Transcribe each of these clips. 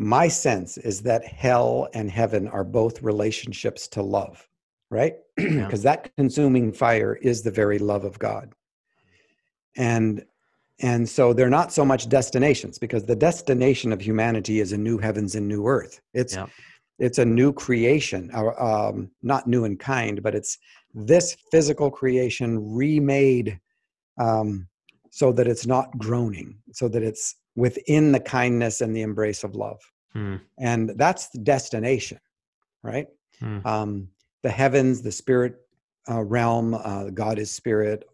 my sense is that hell and heaven are both relationships to love, right? Because yeah. that consuming fire is the very love of God. And and so they're not so much destinations because the destination of humanity is a new heavens and new earth. It's yeah. it's a new creation, um, not new in kind, but it's this physical creation remade um, so that it's not groaning, so that it's within the kindness and the embrace of love. Hmm. And that's the destination, right? Hmm. Um, the heavens, the spirit uh, realm, uh, God is spirit.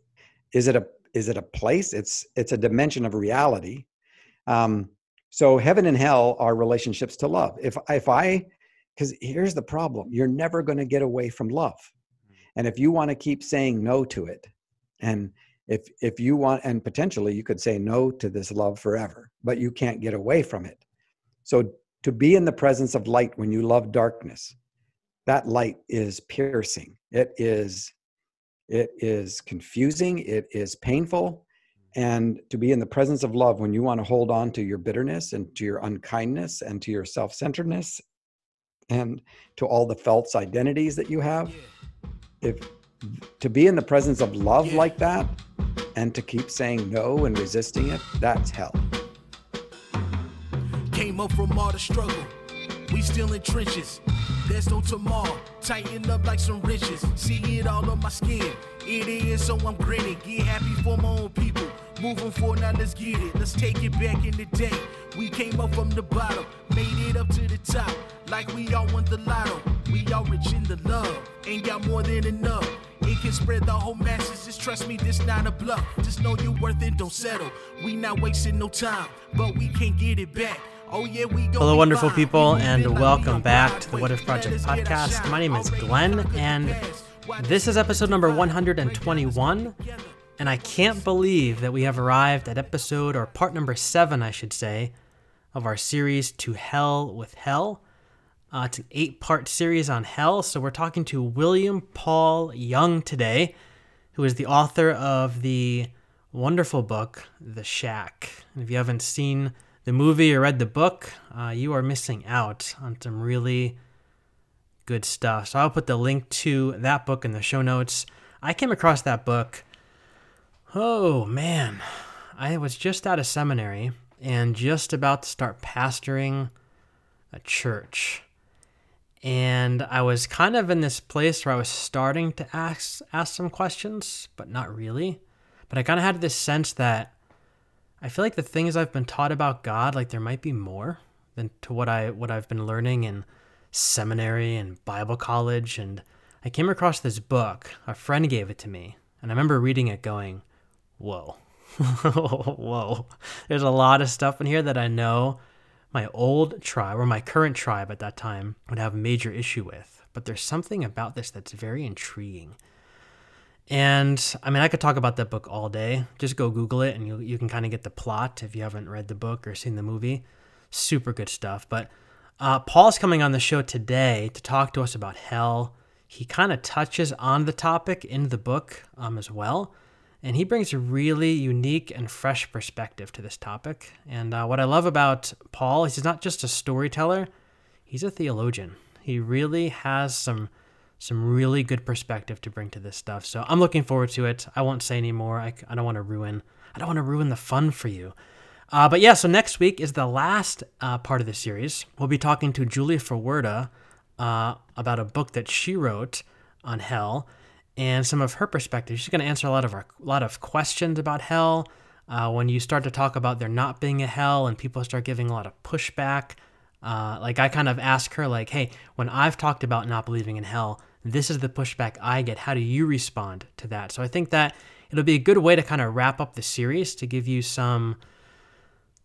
Is it a is it a place? It's it's a dimension of reality. Um, so heaven and hell are relationships to love. If if I because here's the problem you're never going to get away from love and if you want to keep saying no to it and if if you want and potentially you could say no to this love forever but you can't get away from it. So to be in the presence of light when you love darkness that light is piercing. It is it is confusing. It is painful. And to be in the presence of love when you want to hold on to your bitterness and to your unkindness and to your self-centeredness and to all the false identities that you have if to be in the presence of love like that and to keep saying no and resisting it, that's hell. Came up from all the struggle. We still in trenches. There's no tomorrow. Tighten up like some riches. See it all on my skin. It is, so I'm grinning. Get happy for my own people. Moving forward, now let's get it. Let's take it back in the day. We came up from the bottom, made it up to the top. Like we all want the lotto. We all rich in the love. Ain't got more than enough. Can spread the whole masses. Just trust me, this not a bluff. Just know you're worth it, don't settle. We not wasting no time, but we can't get it back. Oh, yeah, Hello, wonderful people, and welcome back to the What If Project podcast. My name is Glenn, and this is episode number 121. And I can't believe that we have arrived at episode, or part number seven, I should say, of our series To Hell with Hell. Uh, it's an eight part series on hell. So we're talking to William Paul Young today, who is the author of the wonderful book, The Shack. And if you haven't seen the movie or read the book, uh, you are missing out on some really good stuff. So I'll put the link to that book in the show notes. I came across that book Oh man, I was just out of seminary and just about to start pastoring a church. And I was kind of in this place where I was starting to ask ask some questions, but not really. But I kind of had this sense that I feel like the things I've been taught about God, like there might be more than to what I what I've been learning in seminary and Bible college. And I came across this book. A friend gave it to me, and I remember reading it, going, whoa, whoa. There's a lot of stuff in here that I know my old tribe or my current tribe at that time would have a major issue with. But there's something about this that's very intriguing. And I mean, I could talk about that book all day. Just go Google it and you, you can kind of get the plot if you haven't read the book or seen the movie. Super good stuff. But uh, Paul's coming on the show today to talk to us about hell. He kind of touches on the topic in the book um, as well. And he brings a really unique and fresh perspective to this topic. And uh, what I love about Paul is he's not just a storyteller, he's a theologian. He really has some some really good perspective to bring to this stuff. So I'm looking forward to it. I won't say any more. I, I don't want to ruin I don't want to ruin the fun for you. Uh, but yeah, so next week is the last uh, part of the series. We'll be talking to Julia Ferwerda uh, about a book that she wrote on hell and some of her perspective. She's going to answer a lot of our, lot of questions about hell. Uh, when you start to talk about there not being a hell and people start giving a lot of pushback, uh, like I kind of ask her, like, hey, when I've talked about not believing in hell, this is the pushback I get. How do you respond to that? So I think that it'll be a good way to kind of wrap up the series to give you some,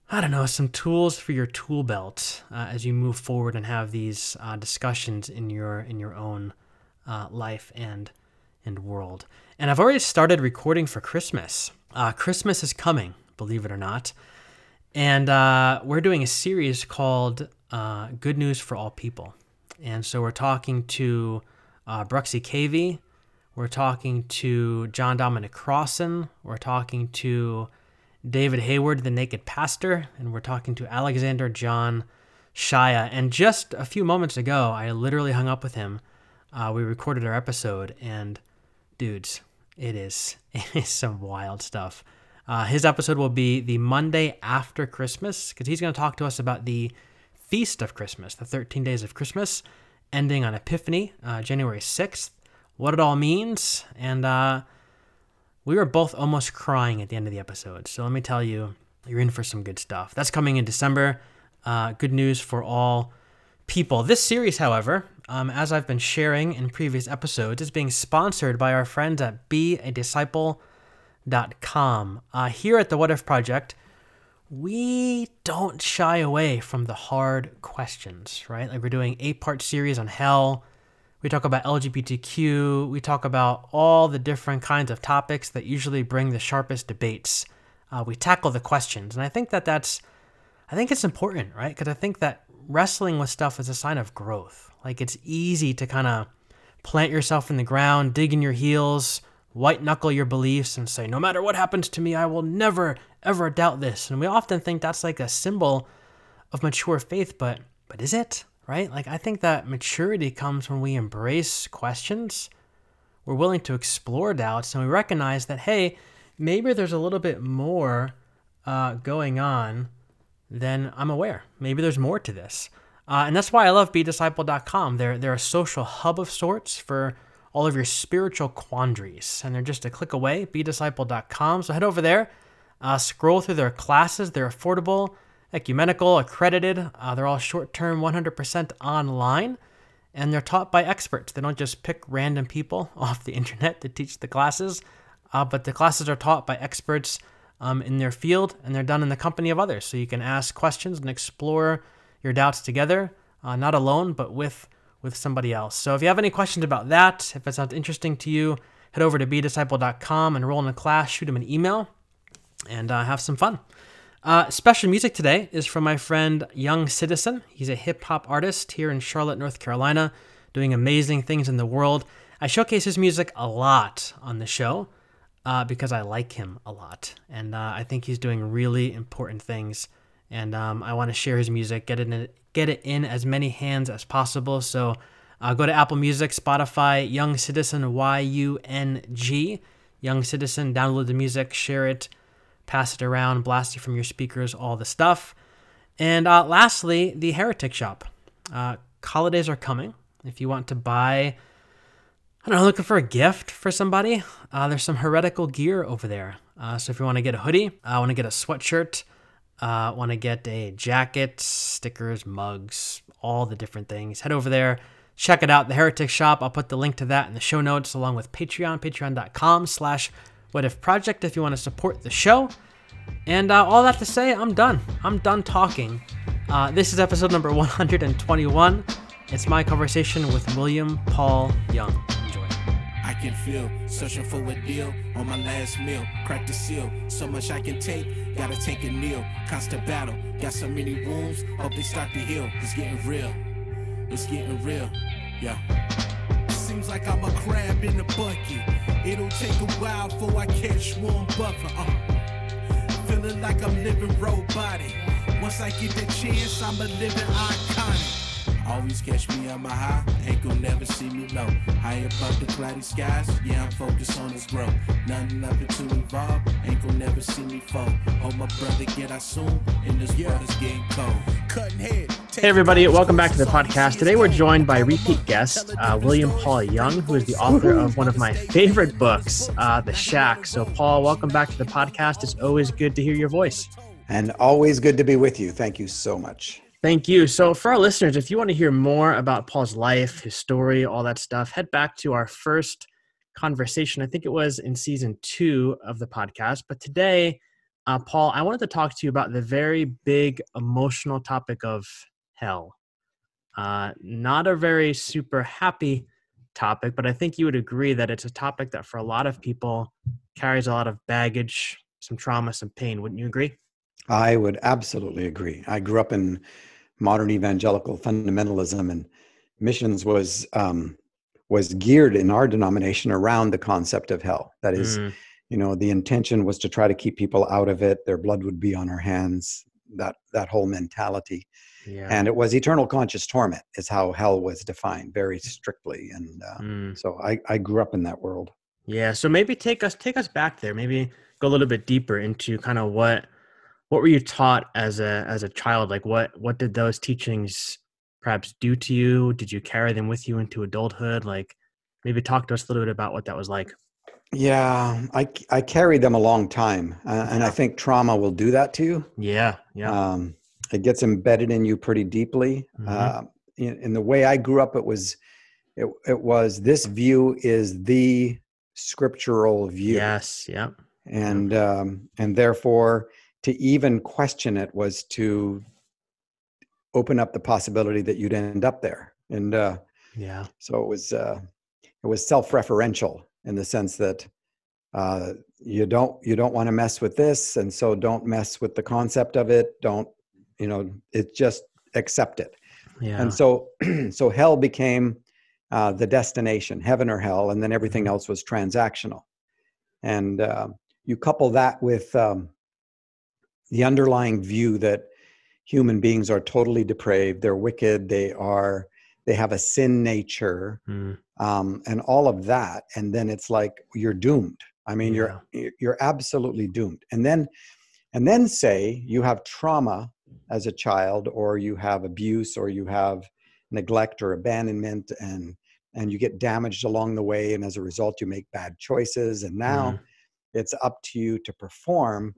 I don't know, some tools for your tool belt uh, as you move forward and have these uh, discussions in your in your own uh, life and and world. And I've already started recording for Christmas. Uh, Christmas is coming, believe it or not. And uh, we're doing a series called uh, Good News for All People. And so we're talking to uh, Bruxy Cavey. We're talking to John Dominic Crossan. We're talking to David Hayward, the Naked Pastor. And we're talking to Alexander John Shaia. And just a few moments ago, I literally hung up with him. Uh, we recorded our episode, and dudes, it is it is some wild stuff. Uh, his episode will be the Monday after Christmas because he's going to talk to us about the feast of Christmas, the 13 days of Christmas, ending on Epiphany, uh, January 6th, what it all means, and uh, we were both almost crying at the end of the episode. So let me tell you, you're in for some good stuff. That's coming in December. Uh, good news for all people. This series, however, um, as I've been sharing in previous episodes, is being sponsored by our friends at beadisciple.com. Uh, here at the What If Project, we don't shy away from the hard questions, right? Like we're doing eight part series on hell. We talk about LGBTQ. We talk about all the different kinds of topics that usually bring the sharpest debates. Uh, we tackle the questions, and I think that that's, I think it's important, right? Because I think that wrestling with stuff is a sign of growth. Like it's easy to kind of plant yourself in the ground, dig in your heels, white knuckle your beliefs, and say, no matter what happens to me, I will never ever doubt this. And we often think that's like a symbol of mature faith, but but is it? Right? Like I think that maturity comes when we embrace questions, we're willing to explore doubts, and we recognize that hey, maybe there's a little bit more uh, going on than I'm aware. Maybe there's more to this. Uh, and that's why I love beadisciple.com. They're, they're a social hub of sorts for all of your spiritual quandaries. And they're just a click away, beadisciple.com. So head over there, uh, scroll through their classes. They're affordable, ecumenical, accredited. Uh, they're all short term, 100% online, and they're taught by experts. They don't just pick random people off the internet to teach the classes, uh, but the classes are taught by experts um, in their field and they're done in the company of others. So you can ask questions and explore your doubts together, uh, not alone, but with with somebody else. So if you have any questions about that, if it sounds interesting to you, head over to beadisciple.com, enroll in a class, shoot them an email and uh, have some fun. Uh, special music today is from my friend Young Citizen. He's a hip hop artist here in Charlotte, North Carolina, doing amazing things in the world. I showcase his music a lot on the show uh, because I like him a lot, and uh, I think he's doing really important things. And um, I want to share his music, get it in, get it in as many hands as possible. So uh, go to Apple Music, Spotify, Young Citizen Y U N G, Young Citizen. Download the music, share it pass it around, blast it from your speakers, all the stuff. And uh, lastly, the Heretic Shop. Uh, holidays are coming. If you want to buy, I don't know, looking for a gift for somebody, uh, there's some heretical gear over there. Uh, so if you want to get a hoodie, I want to get a sweatshirt, uh, want to get a jacket, stickers, mugs, all the different things, head over there. Check it out, the Heretic Shop. I'll put the link to that in the show notes along with Patreon, patreon.com slash what If Project if you want to support the show. And uh, all that to say, I'm done. I'm done talking. Uh, this is episode number 121. It's my conversation with William Paul Young. Can feel searching for a deal on my last meal. Crack the seal. So much I can take. Gotta take a kneel. Constant battle. Got so many wounds. Hope they start to heal. It's getting real. It's getting real. Yeah. Seems like I'm a crab in a bucket. It'll take a while before I catch one buffer. Uh. Feeling like I'm living robotic. Once I get the chance, I'm a living iconic. Always catch me on my high, ain't gon' never see me low. High above the cloudy skies, yeah, I'm focused on this growth. Nothing left to evolve, ain't gon' never see me fall. Oh, my brother, get out soon, and this yeah. brother's getting cold. Cutting head. Hey, everybody, welcome back to the podcast. Today we're joined by repeat guest, uh, William Paul Young, who is the author of one of my favorite books, uh, The Shack. So, Paul, welcome back to the podcast. It's always good to hear your voice. And always good to be with you. Thank you so much. Thank you. So, for our listeners, if you want to hear more about Paul's life, his story, all that stuff, head back to our first conversation. I think it was in season two of the podcast. But today, uh, Paul, I wanted to talk to you about the very big emotional topic of hell. Uh, not a very super happy topic, but I think you would agree that it's a topic that for a lot of people carries a lot of baggage, some trauma, some pain. Wouldn't you agree? I would absolutely agree. I grew up in modern evangelical fundamentalism and missions was um, was geared in our denomination around the concept of hell that is mm. you know the intention was to try to keep people out of it their blood would be on our hands that that whole mentality Yeah. and it was eternal conscious torment is how hell was defined very strictly and uh, Mm. so I, I grew up in that world Yeah, so maybe take us take us back there. Maybe go a little bit deeper into kind of what what were you taught as a as a child? Like what what did those teachings perhaps do to you? Did you carry them with you into adulthood? Like maybe talk to us a little bit about what that was like. yeah i, I carried them a long time uh, and i think trauma will do that to you Yeah, yeah. um, it gets embedded in you pretty deeply Mhm. uh, in, in the way i grew up it was it, it was this view is the scriptural view yes, yeah. and um, and therefore to even question it was to open up the possibility that you'd end up there. And uh, Yeah. so it was uh, it was self-referential in the sense that uh, you don't you don't want to mess with this and so don't mess with the concept of it. Don't you know it just accept it. Yeah. and so so hell became uh, the destination heaven or hell and then everything else was transactional. And uh, you couple that with um, the underlying view that human beings are totally depraved they're wicked they are they have a sin nature Mm, um, and all of that and then it's like you're doomed. I mean you're you're absolutely doomed. And then and then say you have trauma as a child or you have abuse or you have neglect or abandonment and and you get damaged along the way and as a result you make bad choices. And now mm, it's up to you to perform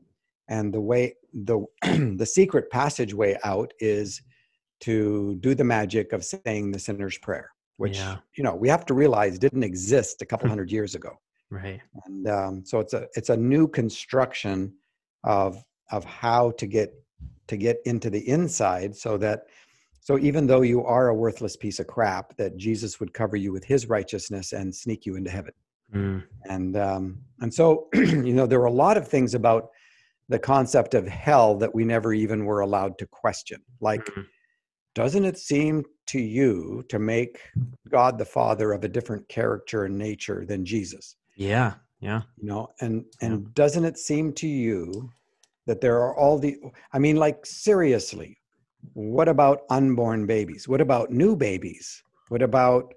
and the way the the secret passageway out is to do the magic of saying the sinner's prayer which Yeah. you know we have to realize didn't exist a couple hundred years ago right. and um, so it's a it's a new construction of of how to get to get into the inside so that so even though you are a worthless piece of crap that jesus would cover you with his righteousness and sneak you into heaven Mm, and um, and so you know there were a lot of things about the concept of hell that we never even were allowed to question like Mhm. doesn't it seem to you to make god the father of a different character and nature than jesus yeah. Yeah. you know and and doesn't it seem to you that there are all the i mean like seriously what about unborn babies what about new babies what about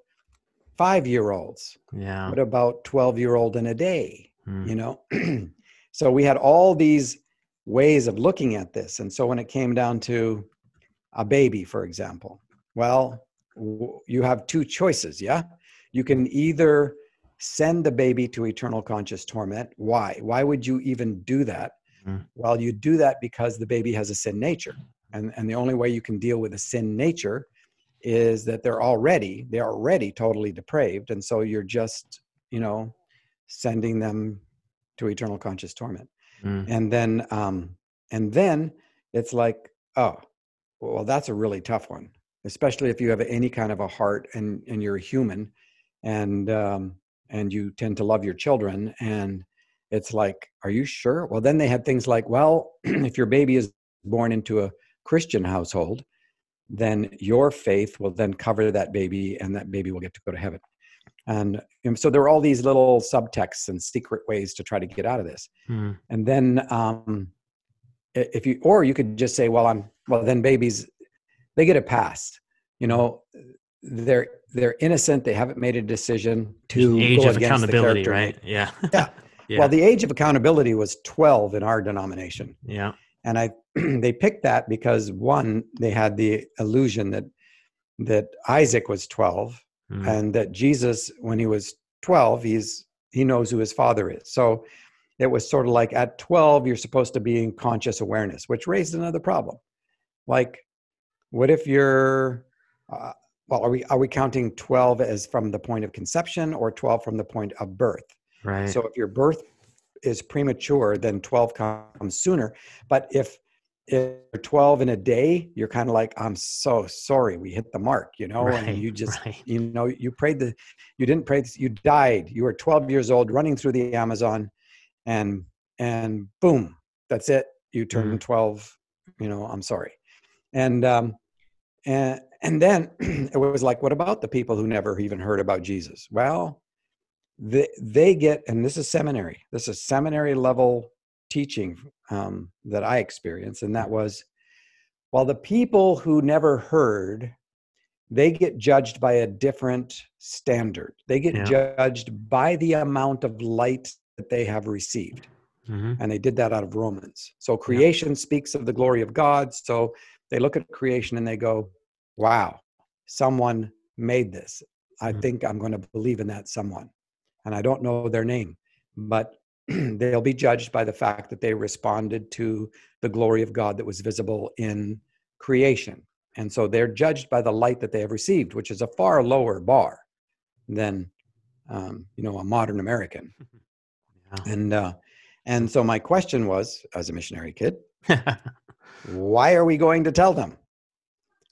five year olds Yeah. what about 12 year old in a day Mm, you know so we had all these ways of looking at this. And so when it came down to a baby for example well w- you have two choices yeah? You can either send the baby to eternal conscious torment. Why? Why would you even do that? Mm. well you do that because the baby has a sin nature. And and the only way you can deal with a sin nature is that they're already they're already totally depraved. And so you're just you know sending them to eternal conscious torment. Mm, and then um and then it's like oh well that's a really tough one especially if you have any kind of a heart and and you're a human and um and you tend to love your children and it's like are you sure? Well then they had things like well if your baby is born into a christian household then your faith will then cover that baby and that baby will get to go to heaven and, and so there are all these little subtexts and secret ways to try to get out of this mm, and then um if you or you could just say well i'm well then babies they get a pass you know they're they're innocent they haven't made a decision to age go of against the accountability, character right? Yeah. Yeah. yeah. well the age of accountability was 12 in our denomination yeah. and i they picked that because one they had the illusion that that isaac was 12 Mm, and that jesus when he was 12 he's he knows who his father is. So it was sort of like at 12 you're supposed to be in conscious awareness which raised another problem. Like what if you're uh, well are we are we counting 12 as from the point of conception or 12 from the point of birth? Right. so if your birth is premature then 12 comes sooner. But if if you're 12 in a day you're kind of like i'm so sorry we hit the mark you know right. and you just right. you know you prayed the you didn't pray you died you were 12 years old running through the amazon and and boom that's it you turned 12 you know i'm sorry and um and and then it was like what about the people who never even heard about jesus well they they get and this is seminary this is seminary level teaching um, that i experienced and that was while the people who never heard they get judged by a different standard. They get Yeah. judged by the amount of light that they have received hmm and they did that out of romans. So creation speaks of the glory of god so they look at creation and they go wow someone made this. I Mhm. think i'm going to believe in that someone and i don't know their name but they'll be judged by the fact that they responded to the glory of god that was visible in creation and so they're judged by the light that they have received which is a far lower bar than um, you know a modern american Yeah. and uh, and so my question was, as a missionary kid, why are we going to tell them?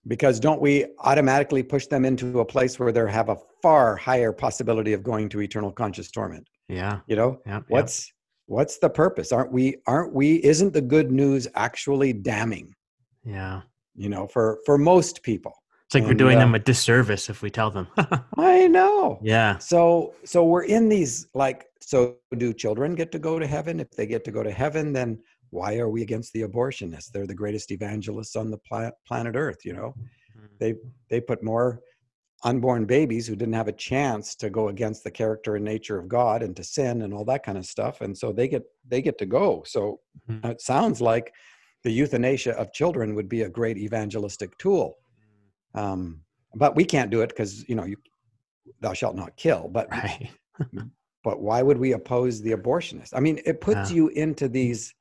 Because don't we automatically push them into a place where they have a far higher possibility of going to eternal conscious torment? Yeah. You know, Yeah. What's what's the purpose? Aren't we? Aren't we? Isn't the good news actually damning? Yeah. You know, for for most people. It's like we're doing uh, them a disservice if we tell them. I know. yeah. So so we're in these like so do children get to go to heaven? If they get to go to heaven, then why are we against the abortionists? They're the greatest evangelists on the pla- planet Earth, you know. They they put more unborn babies who didn't have a chance to go against the character and nature of God and to sin and all that kind of stuff and so they get they get to go. So Mhm. it sounds like the euthanasia of children would be a great evangelistic tool. Um, but we can't do it because you know you thou shalt not kill. But Right. but why would we oppose the abortionist? I mean, it puts Yeah. you into these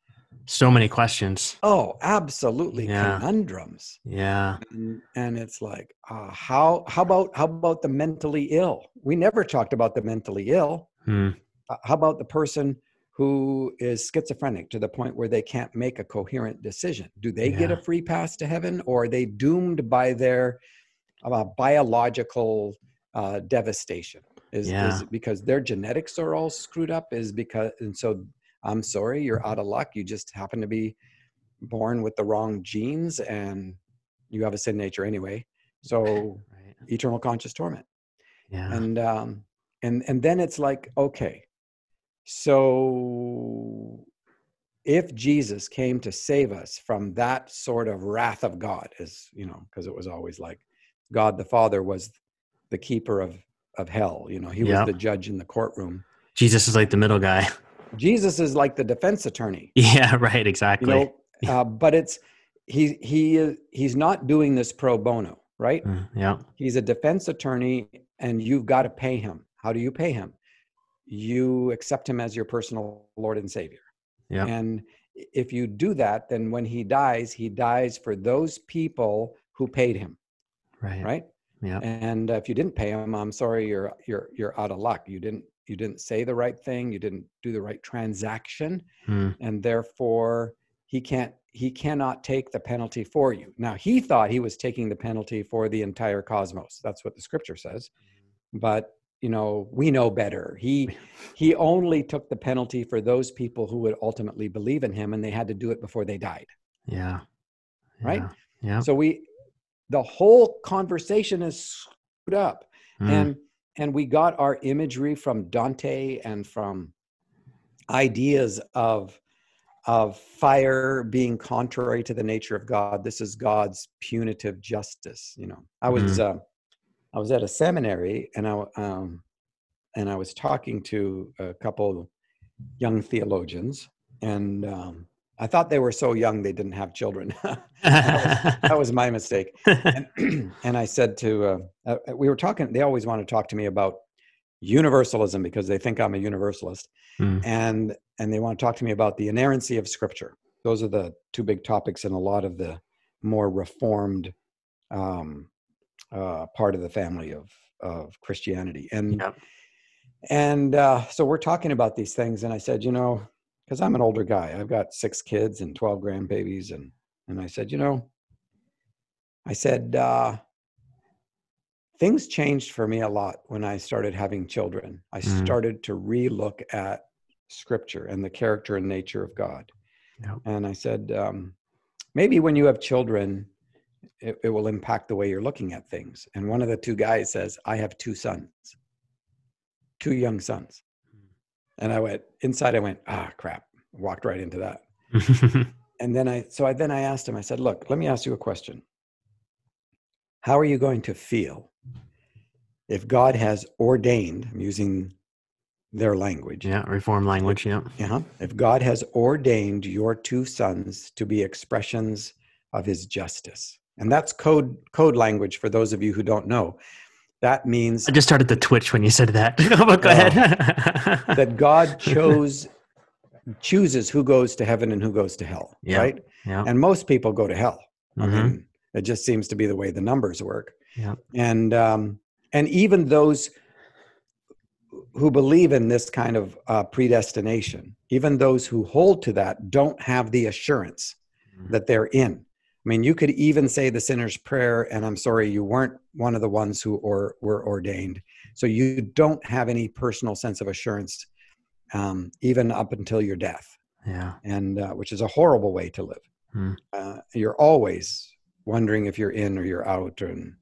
So many questions. oh, absolutely Yeah. conundrums, Yeah. and, and it's like, uh, how how about how about the mentally ill? We never talked about the mentally ill. Hmm. Uh, how about the person who is schizophrenic to the point where they can't make a coherent decision? Do they get a free pass to heaven, or are they doomed by their uh, biological uh, devastation? Is, Yeah. is because their genetics are all screwed up? Is because and so I'm sorry, you're out of luck. You just happen to be born with the wrong genes, and you have a sin nature anyway. So Right. eternal conscious torment Yeah. and um and and then it's like okay so if jesus came to save us from that sort of wrath of god as you know because it was always like god the father was the keeper of of hell you know he Yeah. was the judge in the courtroom Jesus is like the middle guy. Jesus is like the defense attorney Yeah. Right. you Exactly. know uh, but it's he he is he's not doing this pro bono right Mm, yeah. he's a defense attorney and you've got to pay him how do you pay him you accept him as your personal lord and savior Yeah. and if you do that then when he dies he dies for those people who paid him Right. right Yeah. and uh, if you didn't pay him i'm sorry you're you're you're out of luck you didn't you didn't say the right thing you didn't do the right transaction Hmm. and therefore he can't he cannot take the penalty for you now he thought he was taking the penalty for the entire cosmos that's what the scripture says but you know we know better he he only took the penalty for those people who would ultimately believe in him and they had to do it before they died Yeah. Right? Yeah. Yeah. so we the whole conversation is screwed up Mm. and and we got our imagery from dante and from ideas of of fire being contrary to the nature of god. This is god's punitive justice you know. I was uh, i was at a seminary and i um and i was talking to a couple young theologians and um i thought they were so young they didn't have children that was my mistake and, and I said to, uh, uh, we were talking, they always want to talk to me about universalism because they think I'm a universalist. Mm. And, and they want to talk to me about the inerrancy of scripture. Those are the two big topics in a lot of the more reformed um, uh, part of the family of, of Christianity. And, Yep. and uh, so we're talking about these things. And I said, you know, because I'm an older guy, I've got six kids and 12 grandbabies. And, and I said, you know, I said, uh, things changed for me a lot when I started having children. I Mm. started to relook at scripture and the character and nature of God. Yep. And I said, um, maybe when you have children, it, it will impact the way you're looking at things. And one of the two guys says, I have two sons, two young sons. And I went, inside, I went, ah, crap. Walked right into that. and then I so I then I asked him. I said, "Look, let me ask you a question. How are you going to feel if God has ordained? I'm using their language. Yeah, reform language. Yeah. Uh-huh. If God has ordained your two sons to be expressions of His justice, and that's code code language for those of you who don't know. That means I just started to twitch when you said that. but go ahead. that God chose chooses who goes to heaven and who goes to hell. Yeah. Right. yeah. And most people go to hell. I Mhm. mean, it just seems to be the way the numbers work. Yeah. And um, and even those who believe in this kind of uh, predestination, even those who hold to that, don't have the assurance Mhm. that they're in. I mean, you could even say the sinner's prayer, and I'm sorry, you weren't one of the ones who or, were ordained. So you don't have any personal sense of assurance, um, even up until your death Yeah. and uh, which is a horrible way to live. Hmm. Uh, you're always wondering if you're in or you're out, and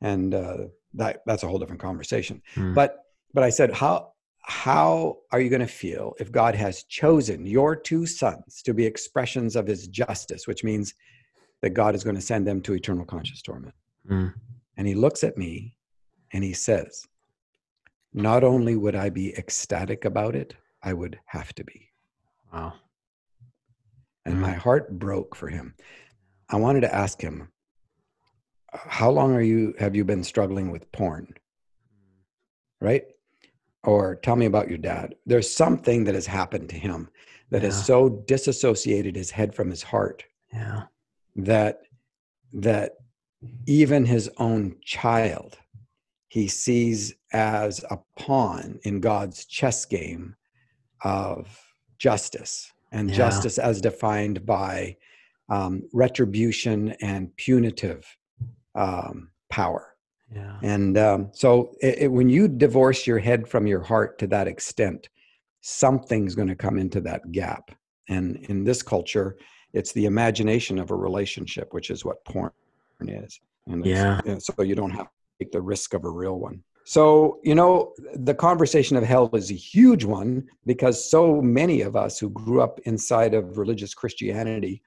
and uh, that that's a whole different conversation. Hmm. But but I said, how how are you going to feel if God has chosen your two sons to be expressions of His justice, which means that God is going to send them to eternal conscious torment? Hmm. And He looks at me, and He says, "Not only would I be ecstatic about it, I would have to be." Wow. and Mhm. my heart broke for him. I wanted to ask him, "How long are you have you been struggling with porn?" Right? Or tell me about your dad. There's something that has happened to him that has so disassociated his head from his heart Yeah. That that even his own child he sees as a pawn in God's chess game of justice and Yeah. justice as defined by um, retribution and punitive um, power. Yeah. And um, so, it, it- when you divorce your head from your heart to that extent, something's going to come into that gap. And in this culture, it's the imagination of a relationship, which is what porn is. And Yeah. and so you don't have to take the risk of a real one. So, you know, the conversation of hell is a huge one because so many of us who grew up inside of religious Christianity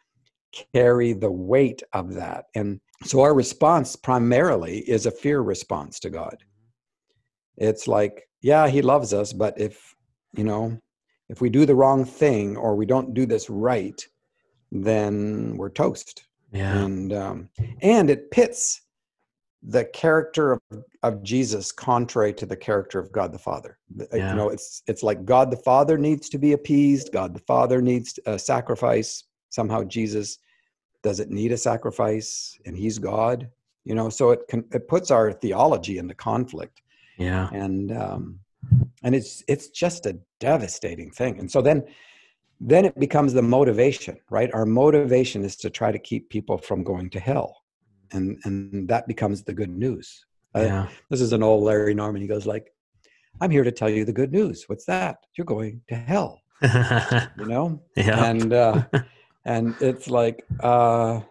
carry the weight of that. And so our response primarily is a fear response to God. It's like, yeah, he loves us, but if, you know, if we do the wrong thing or we don't do this right, then we're toast Yeah. and um, and it pits the character of, of Jesus contrary to the character of God the Father. Yeah. You know, it's it's like God the Father needs to be appeased. God the Father needs a sacrifice. Somehow Jesus doesn't need a sacrifice, and He's God. You know, so it can, it puts our theology into conflict Yeah. and um, and it's it's just a devastating thing and so then then it becomes the motivation right? Our motivation is to try to keep people from going to hell. And and that becomes the good news. Uh, this is an old larry norman. He goes like i'm here to tell you the good news. What's that? You're going to hell. You know? Yeah. and uh and it's like uh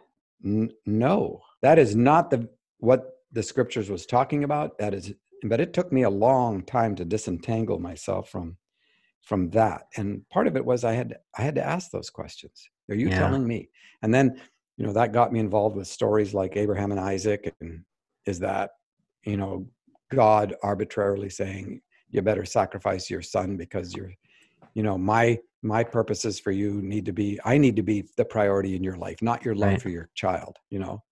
n- no. That is not the what the scriptures was talking about. That is but it took me a long time to disentangle myself from from that and part of it was i had i had to ask those questions are you Yeah. telling me and then you know that got me involved with stories like abraham and isaac and is that you know god arbitrarily saying you better sacrifice your son because you're you know my my purposes for you need to be i need to be the priority in your life not your love Right. for your child you know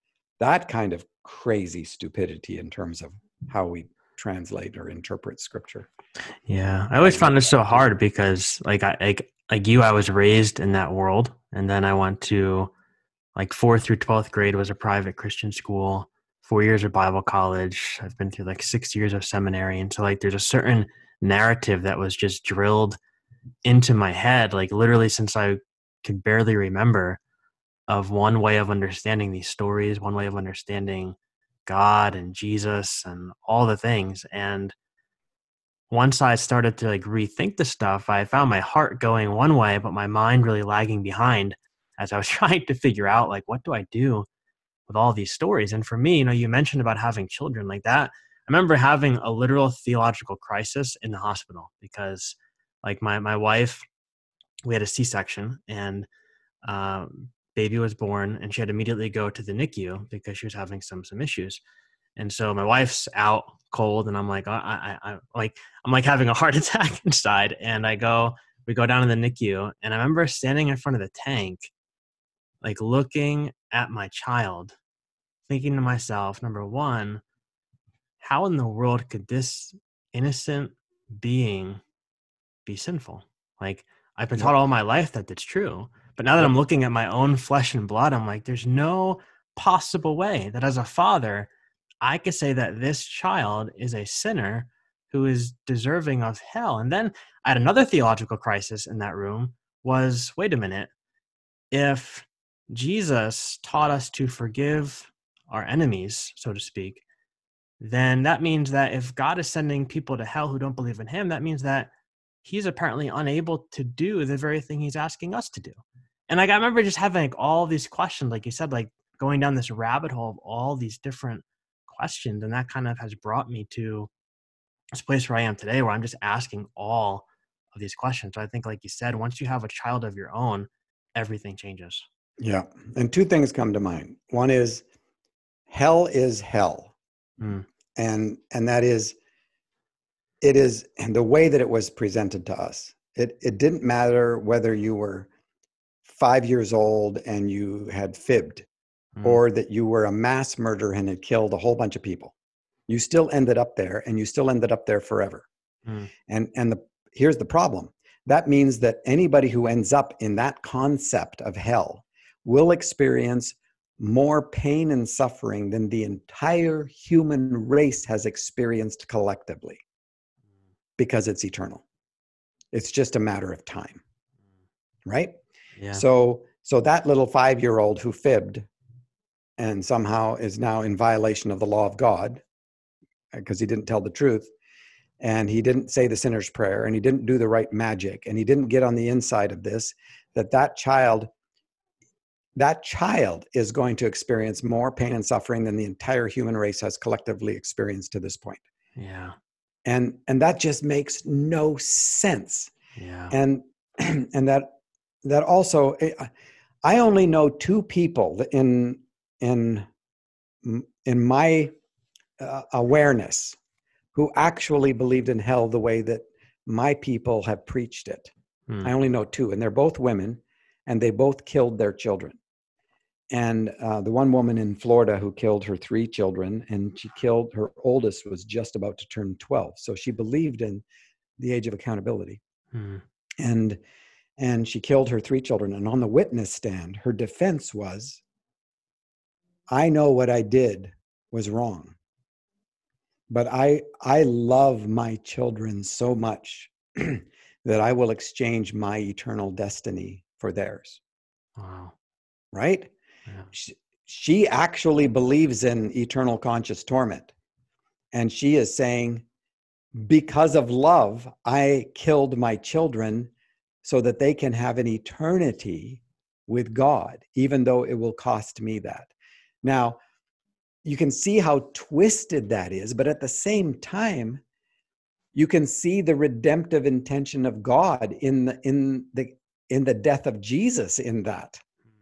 that kind of crazy stupidity in terms of how we translate or interpret scripture Yeah, I always found this so hard because, like, I like like you, I was raised in that world, and then I went to like fourth through twelfth grade was a private Christian school, four years of Bible college. I've been through like six years of seminary, and so like there's a certain narrative that was just drilled into my head, like literally since I could barely remember, of one way of understanding these stories, one way of understanding God and Jesus and all the things, and once I started to like rethink the stuff, I found my heart going one way, but my mind really lagging behind as I was trying to figure out like what do I do with all these stories. And for me, you know, you mentioned about having children like that. I remember having a literal theological crisis in the hospital because like my my wife, we had a C section and um, baby was born and she had to immediately go to the NICU because she was having some some issues. And so my wife's out cold and I'm like I I, I like I'm like having a heart attack inside and I go we go down to the NICU and I remember standing in front of the tank like looking at my child thinking to myself number 1 how in the world could this innocent being be sinful? Like I've been taught all my life that it's true. But now that I'm looking at my own flesh and blood, I'm like, there's no possible way that as a father, I could say that this child is a sinner who is deserving of hell. And then I had another theological crisis in that room was wait a minute, if Jesus taught us to forgive our enemies, so to speak, then that means that if God is sending people to hell who don't believe in him, that means that he's apparently unable to do the very thing he's asking us to do. And like I remember just having like all these questions, like you said, like going down this rabbit hole of all these different questions. And that kind of has brought me to this place where I am today, where I'm just asking all of these questions. So I think, like you said, once you have a child of your own, everything changes. Yeah. And two things come to mind. One is hell is hell. Mm. And and that is it is and the way that it was presented to us. It it didn't matter whether you were five years old and you had fibbed mm. or that you were a mass murderer and had killed a whole bunch of people. You still ended up there and you still ended up there forever. Mm. And and the here's the problem. That means that anybody who ends up in that concept of hell will experience more pain and suffering than the entire human race has experienced collectively because it's eternal. It's just a matter of time. Right? Yeah. So so that little 5-year-old who fibbed and somehow is now in violation of the law of God uh, because he didn't tell the truth and he didn't say the sinner's prayer and he didn't do the right magic and he didn't get on the inside of this that that child that child is going to experience more pain and suffering than the entire human race has collectively experienced to this point yeah and and that just makes no sense. Yeah. And and that that also eh, i only know two people in in in my uh, awareness who actually believed in hell the way that my people have preached it. Hmm. i only know two and they're both women and they both killed their children and uh, the one woman in Florida who killed her three children, and she killed her oldest was just about to turn 12. So she believed in the age of accountability. Mm. And and she killed her three children. And on the witness stand, her defense was, I know what I did was wrong. But I I love my children so much that I will exchange my eternal destiny for theirs. Wow. Right? She, she actually believes in eternal conscious torment. And she is saying, because of love, I killed my children so that they can have an eternity with God, even though it will cost me that. Now, you can see how twisted that is, but at the same time, you can see the redemptive intention of God in the in the in the death of Jesus in that. Mm.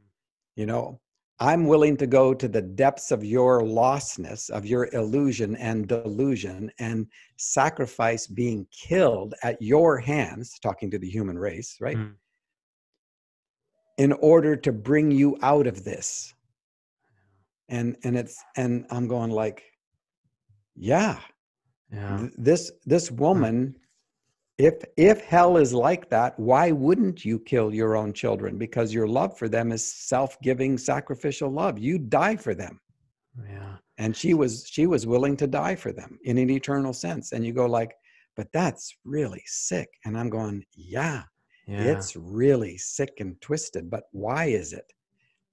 You know, I'm willing to go to the depths of your lostness, of your illusion and delusion, and sacrifice being killed at your hands, talking to the human race, right? Mm. In order to bring you out of this. And and it's and I'm going like, yeah. Yeah. This this woman if if hell is like that why wouldn't you kill your own children? Because your love for them is self-giving sacrificial love. You die for them. Yeah. And she was she was willing to die for them in an eternal sense. And you go like but that's really sick. And i'm going yeah, yeah. it's really sick and twisted. But why is it?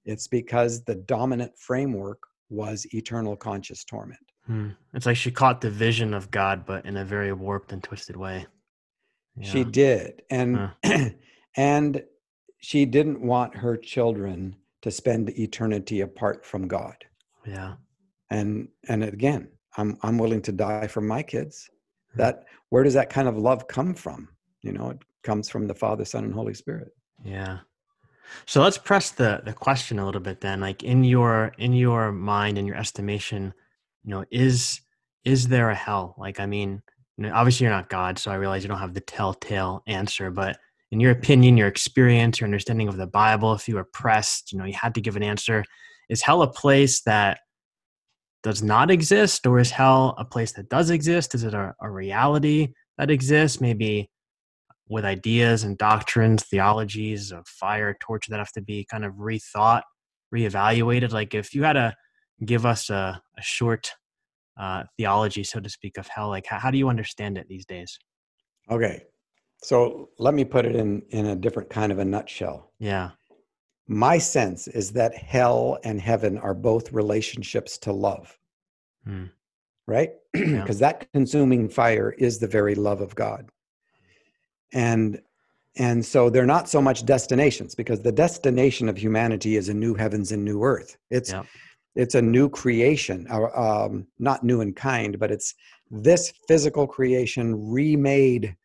It's because the dominant framework was eternal conscious torment. Hmm. it's like she caught the vision of god but in a very warped and twisted way she did. And huh. and she didn't want her children to spend eternity apart from God. Yeah. And and again, I'm I'm willing to die for my kids. That where does that kind of love come from? You know, it comes from the Father, Son, and Holy Spirit. Yeah. So let's press the the question a little bit then. Like in your in your mind in your estimation, you know, is is there a hell? Like I mean, obviously you're not God, so I realize you don't have the telltale answer, but in your opinion, your experience, your understanding of the Bible, if you were pressed, you know, you had to give an answer, is hell a place that does not exist or is hell a place that does exist? Is it a, a reality that exists? Maybe with ideas and doctrines, theologies of fire, torture that have to be kind of rethought, reevaluated. Like if you had to give us a, a short uh, theology, so to speak, of hell, like how, how do you understand it these days? Okay, so let me put it in in a different kind of a nutshell. Yeah. My sense is that hell and heaven are both relationships to love. Hmm. Right? Because yeah. that consuming fire is the very love of God and and so they're not so much destinations because the destination of humanity is a new heavens and new earth it's yeah. It's a new creation um, not new in kind but it's this physical creation remade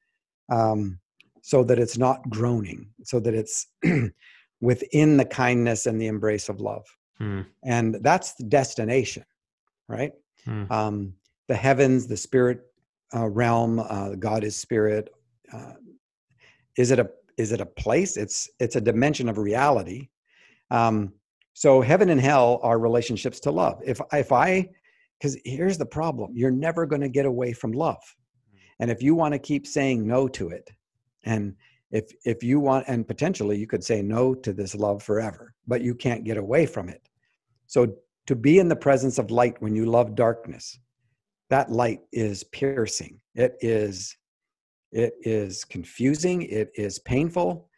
um, so that it's not groaning so that it's within the kindness and the embrace of love hmm. and that's the destination right hmm. um, the heavens the spirit uh, realm uh, god is spirit uh, is it a is it a place it's it's a dimension of reality um so heaven and hell are relationships to love. If if i because here's the problem. You're never going to get away from love. Mm-hmm. And if you want to keep saying no to it and if if you want and potentially you could say no to this love forever but you can't get away from it. So to be in the presence of light when you love darkness that light is piercing. It is it is confusing, it is painful.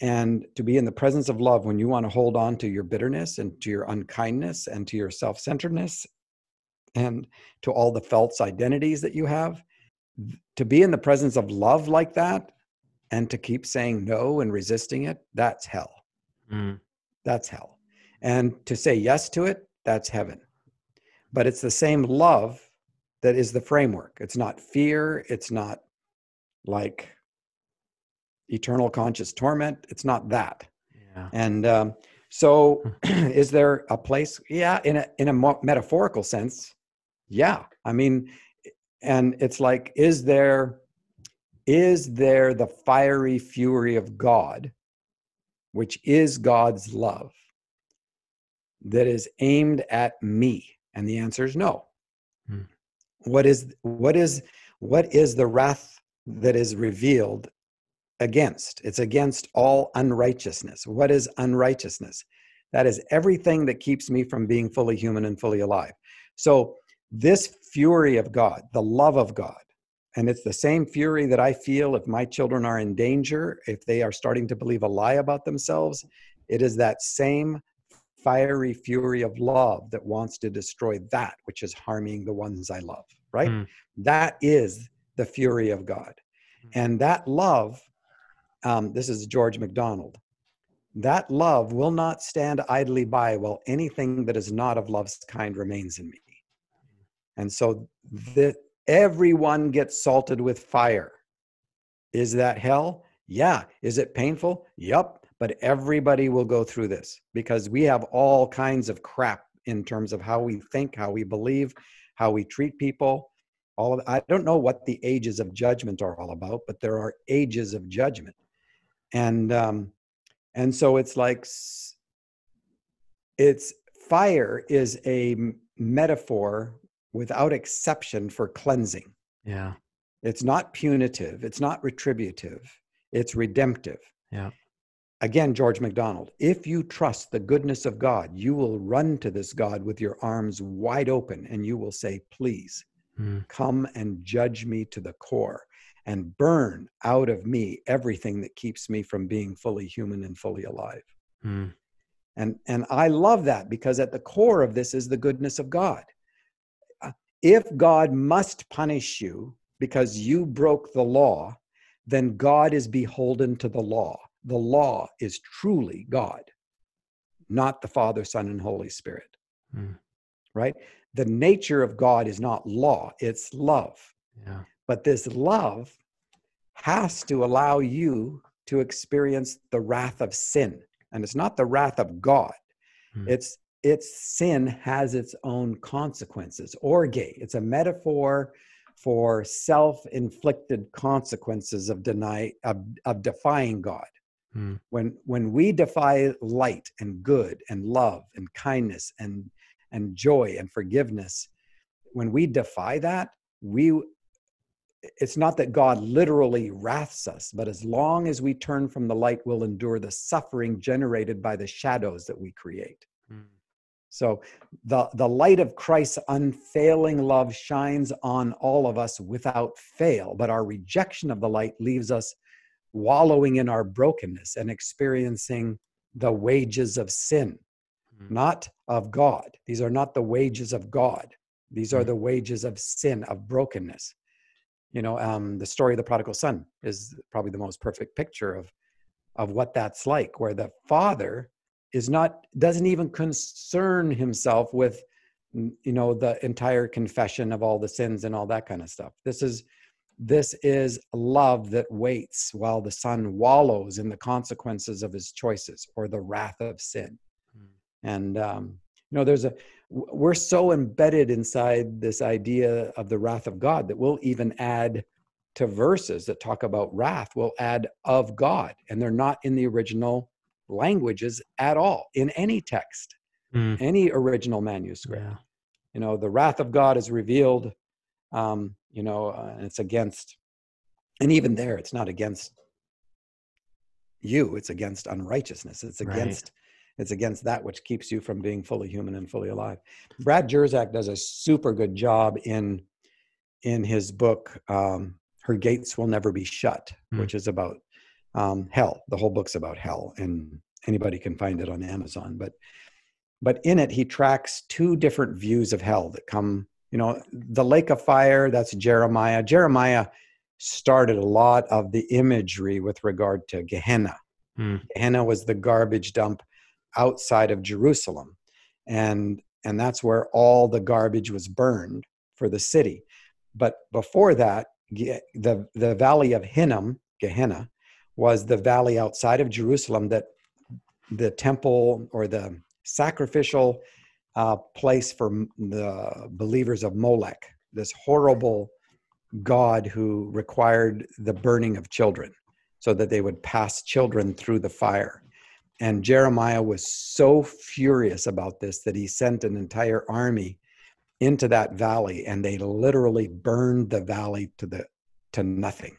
And to be in the presence of love when you want to hold on to your bitterness and to your unkindness and to your self centeredness and to all the false identities that you have, to be in the presence of love like that and to keep saying no and resisting it, that's hell. Mm. That's hell. And to say yes to it, that's heaven. But it's the same love that is the framework. It's not fear, it's not like eternal conscious torment. It's not that. Yeah. And um, so, is there a place? Yeah, in a in a metaphorical sense, yeah. I mean, and it's like, is there is there the fiery fury of God, which is God's love, that is aimed at me? And the answer is no. Hmm. What is what is what is the wrath that is revealed against. It's against all unrighteousness. What is unrighteousness? That is everything that keeps me from being fully human and fully alive. So, this fury of God, the love of God, and it's the same fury that I feel if my children are in danger, if they are starting to believe a lie about themselves, it is that same fiery fury of love that wants to destroy that which is harming the ones I love, right? Mm. That is the fury of God. Mm-hmm. And that love, um, this is George MacDonald, that love will not stand idly by while anything that is not of love's kind remains in me. And so everyone gets salted with fire. Is that hell? Yeah. Is it painful? Yup. But everybody will go through this because we have all kinds of crap in terms of how we think, how we believe, how we treat people all of i don't know what the ages of judgment are all about but there are ages of judgment and um and so it's like it's fire is a metaphor without exception for cleansing. Yeah. It's not punitive it's not retributive it's redemptive. Yeah. Again george macdonald if you trust the goodness of god you will run to this god with your arms wide open and you will say please Mm. Come and judge me to the core and burn out of me everything that keeps me from being fully human and fully alive. Mm. And, and I love that because at the core of this is the goodness of God. Uh, if God must punish you because you broke the law, then God is beholden to the law. The law is truly God, not the Father, Son, and Holy Spirit. Mm. Right? the nature of God is not law, it's love. Yeah. But this love has to allow you to experience the wrath of sin. and it's not the wrath of God. Hmm. It's its sin has its own consequences. Orge, it's a metaphor for self-inflicted consequences of deny of, of defying God. Hmm. When when we defy light and good and love and kindness and and joy and forgiveness, when we defy that, we it's not that God literally wraths us, but as long as we turn from the light, we'll endure the suffering generated by the shadows that we create. Hmm. So the, the light of Christ's unfailing love shines on all of us without fail, but our rejection of the light leaves us wallowing in our brokenness and experiencing the wages of sin, Hmm. not of God. These are not the wages of God. These are Hmm. the wages of sin, of brokenness. You know, um, the story of the prodigal son is probably the most perfect picture of of what that's like, where the father is not doesn't even concern himself with you know the entire confession of all the sins and all that kind of stuff. This is this is love that waits while the son wallows in the consequences of his choices or the wrath of sin Hmm. and um, you know there's a we're so embedded inside this idea of the wrath of god that we'll even add to verses that talk about wrath we'll add of god and they're not in the original languages at all in any text Hmm. any original manuscript Yeah. you know the wrath of god is revealed um, you know uh, and it's against and even there it's not against you it's against unrighteousness it's Right. It's against that which keeps you from being fully human and fully alive. Brad Jersak does a super good job in in his book um, her gates will never be shut Hmm. which is about um, hell. The whole book's about hell and anybody can find it on amazon. But but in it he tracks two different views of hell that come you know the lake of fire that's jeremiah. Jeremiah started a lot of the imagery with regard to gehenna. Hmm. gehenna was the garbage dump outside of jerusalem and and that's where all the garbage was burned for the city but before that the the valley of hinnom gehenna was the valley outside of jerusalem that the temple or the sacrificial uh, place for the believers of Molech, this horrible god who required the burning of children so that they would pass children through the fire. And Jeremiah was so furious about this that he sent an entire army into that valley and they literally burned the valley to the to nothing.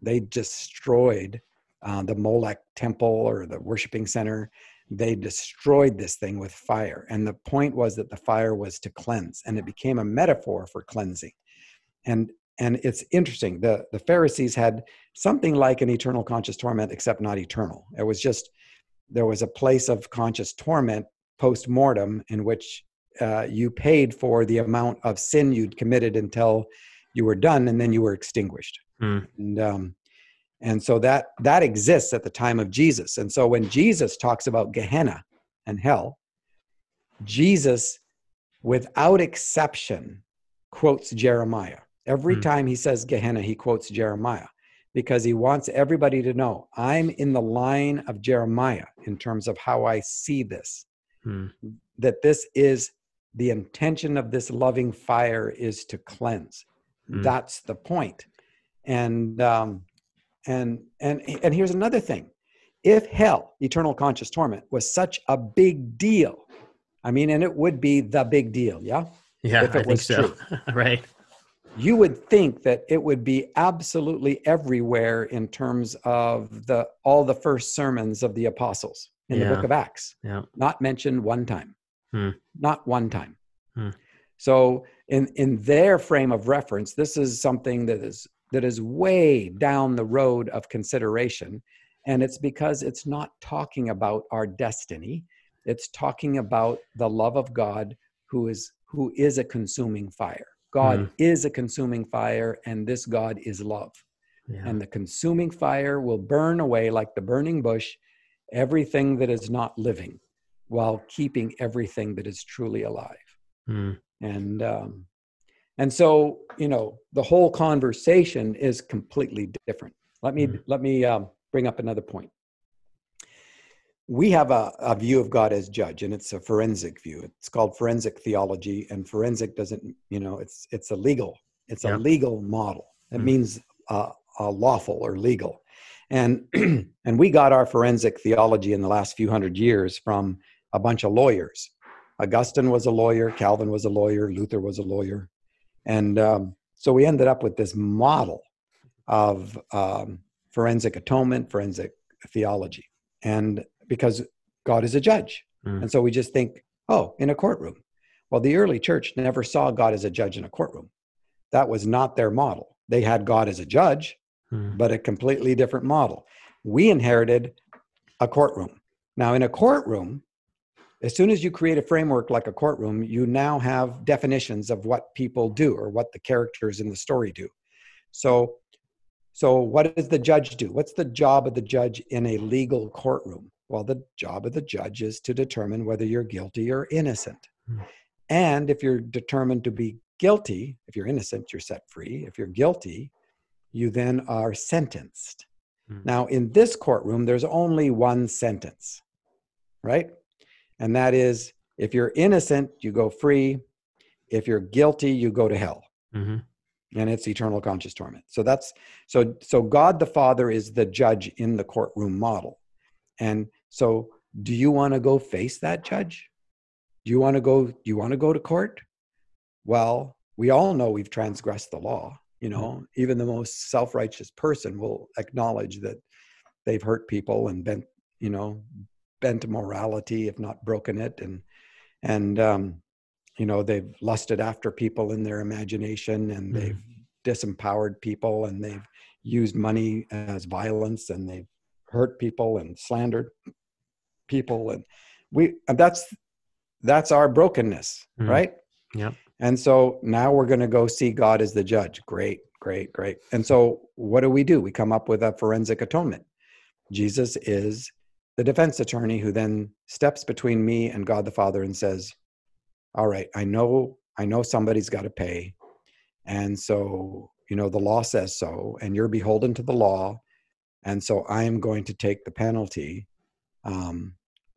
They destroyed uh, the Molech temple or the worshiping center. They destroyed this thing with fire. And the point was that the fire was to cleanse and it became a metaphor for cleansing. And and it's interesting the the pharisees had something like an eternal conscious torment except not eternal. It was just there was a place of conscious torment post mortem in which uh, you paid for the amount of sin you'd committed until you were done and then you were extinguished Hmm. and um, and so that that exists at the time of jesus and so when jesus talks about gehenna and hell jesus without exception quotes jeremiah every Hmm. time he says gehenna he quotes jeremiah because he wants everybody to know i'm in the line of jeremiah in terms of how i see this Hmm. that this is the intention of this loving fire is to cleanse Mm. that's the point. and um and and and here's another thing if hell eternal conscious torment was such a big deal i mean and it would be the big deal yeah Yeah, If I it think was so. right. You would think that it would be absolutely everywhere in terms of the all the first sermons of the apostles in the book of acts. Yeah. not mentioned one time. Hmm. not one time. Hmm. so in in their frame of reference this is something that is that is way down the road of consideration. And it's because it's not talking about our destiny. It's talking about the love of god who is who is a consuming fire god Hmm. is a consuming fire and this god is love Yeah. and the consuming fire will burn away like the burning bush everything that is not living while keeping everything that is truly alive Hmm. and um, and so you know the whole conversation is completely different let me Mhm. let me um, bring up another point we have a, a view of God as judge, and it's a forensic view. It's called forensic theology, and forensic doesn't, you know, it's it's a legal, it's a legal model. It mm. means uh, lawful or legal, and and we got our forensic theology in the last few hundred years from a bunch of lawyers. Augustine was a lawyer, Calvin was a lawyer, Luther was a lawyer, and um, so we ended up with this model of um, forensic atonement, forensic theology, and because God is a judge. Mm. And so we just think, oh, in a courtroom. Well, the early church never saw God as a judge in a courtroom. That was not their model. They had God as a judge, mm. but a completely different model. We inherited a courtroom. Now, in a courtroom, as soon as you create a framework like a courtroom, you now have definitions of what people do or what the characters in the story do. So, so what does the judge do? What's the job of the judge in a legal courtroom? Well, the job of the judge is to determine whether you're guilty or innocent. Hmm. And if you're determined to be guilty, if you're innocent, you're set free. If you're guilty, you then are sentenced. Hmm. Now, in this courtroom, there's only one sentence, right? And that is if you're innocent, you go free. If you're guilty, you go to hell. Mm-hmm. And it's eternal conscious torment. So that's so so God the Father is the judge in the courtroom model. And so, do you want to go face that judge? Do you want to go? Do you want to go to court? Well, we all know we've transgressed the law. You know, mm-hmm. even the most self-righteous person will acknowledge that they've hurt people and bent, you know, bent morality, if not broken it, and and um, you know they've lusted after people in their imagination, and mm-hmm. they've disempowered people, and they've used money as violence, and they've hurt people and slandered people. And we and that's that's our brokenness mm. right? Yeah and so now we're going to go see god as the judge. Great great great. And so what do we do? We come up with a forensic atonement. Jesus is the defense attorney who then steps between me and god the father and says all right i know i know somebody's got to pay. And so you know the law says so and you're beholden to the law and so I am going to take the penalty um,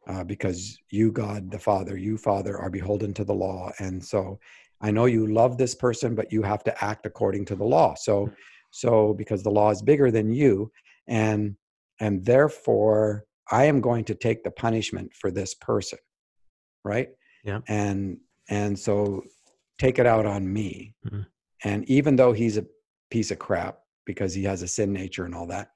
uh, because you, God the Father, you, Father, are beholden to the law. And so I know you love this person, but you have to act according to the law. So, so because the law is bigger than you, and and therefore I am going to take the punishment for this person, right? Yeah. And and so take it out on me. Mm-hmm. And even though he's a piece of crap because he has a sin nature and all that,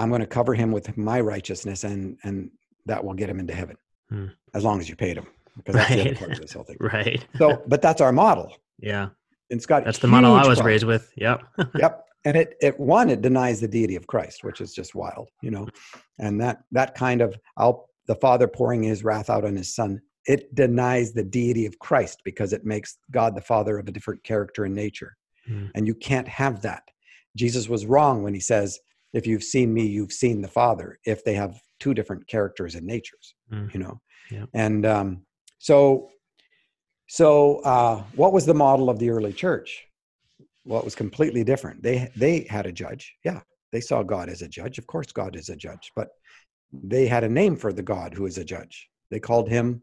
I'm going to cover him with my righteousness, and and that will get him into heaven, hmm. as long as you paid him, because that's the other part of this whole thing. right. So, but that's our model. Yeah. And Scott, that's the model I was problem. raised with. Yep. yep. And it, it one, it denies the deity of Christ, which is just wild, you know, and that that kind of I'll the Father pouring His wrath out on His Son. It denies the deity of Christ because it makes God the Father of a different character and nature, hmm. and you can't have that. Jesus was wrong when he says if you've seen me you've seen the father if they have two different characters and natures mm. you know yeah. and um, so so uh, what was the model of the early church well it was completely different they they had a judge yeah they saw god as a judge of course god is a judge but they had a name for the god who is a judge they called him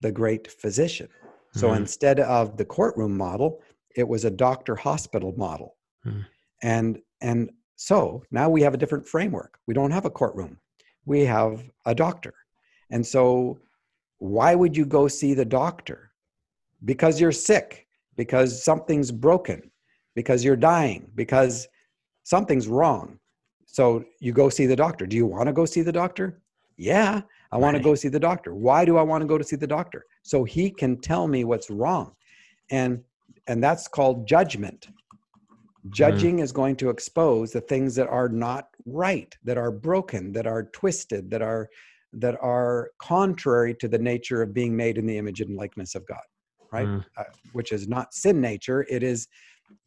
the great physician so mm. instead of the courtroom model it was a doctor hospital model mm. and and so now we have a different framework. We don't have a courtroom, we have a doctor. And so, why would you go see the doctor? Because you're sick, because something's broken, because you're dying, because something's wrong. So you go see the doctor. Do you want to go see the doctor? Yeah, I want to go see the doctor. Why do I want to go to see the doctor? So he can tell me what's wrong. And and that's called judgment. Mm-hmm. Judging mm. is going to expose the things that are not right, that are broken, that are twisted, that are that are contrary to the nature of being made in the image and likeness of God, right? Mm. Uh, which is not sin nature, it is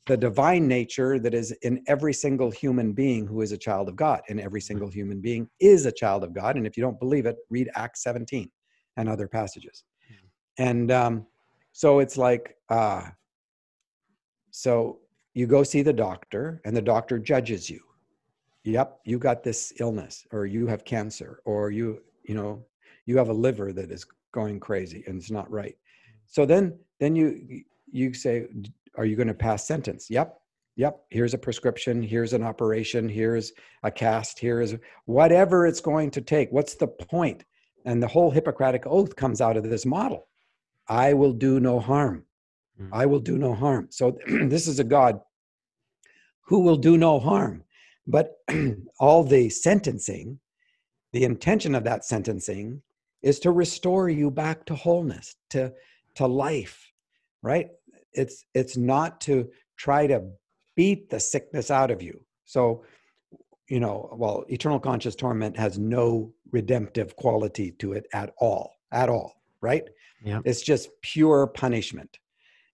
the divine nature that is in every single human being who is a child of God. And every single mm. human being is a child of God. And if you don't believe it, read Acts 17 and other passages. Mm. And um, so it's like, uh, so you go see the doctor and the doctor judges you. Yep you got this illness or you have cancer or you you know you have a liver that is going crazy and it's not right. So then then you you say are you going to pass sentence? Yep yep here's a prescription here's an operation here's a cast here's whatever it's going to take. What's the point? And the whole hippocratic oath comes out of this model. I will do no harm mm. i will do no harm. So this is a god who will do no harm. But all the sentencing the intention of that sentencing is to restore you back to wholeness to to life right? It's it's not to try to beat the sickness out of you. So you know well eternal conscious torment has no redemptive quality to it at all at all right? Yeah. It's just pure punishment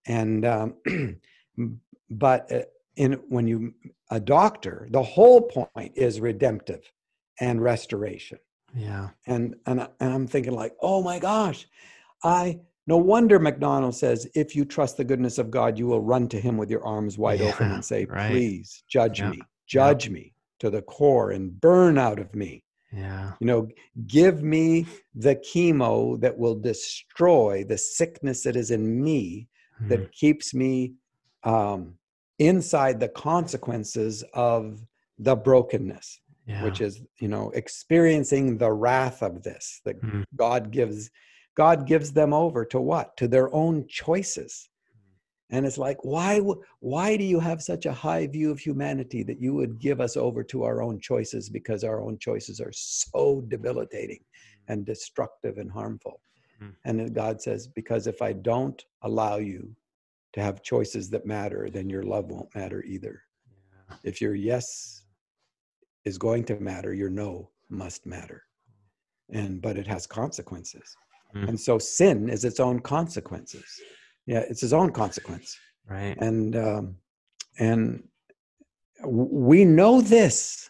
and um, but uh, in when you a doctor the whole point is redemptive and restoration. Yeah. And and, and i'm thinking like oh my gosh i no wonder MacDonald says if you trust the goodness of god you will run to him with your arms wide yeah, open and say right. please judge me. judge me to the core and burn out of me yeah. You know give me the chemo that will destroy the sickness that is in me mm. that keeps me um, inside the consequences of the brokenness yeah. which is you know experiencing the wrath of this that mm. god gives god gives them over to what to their own choices and it's like why why do you have such a high view of humanity that you would give us over to our own choices because our own choices are so debilitating and destructive and harmful mm. and then god says because if i don't allow you to have choices that matter then your love won't matter either. Yeah. if your yes is going to matter your no must matter. And but it has consequences. Mm. and so sin is its own consequences. Yeah it's its own consequence. Right. And um and we know this.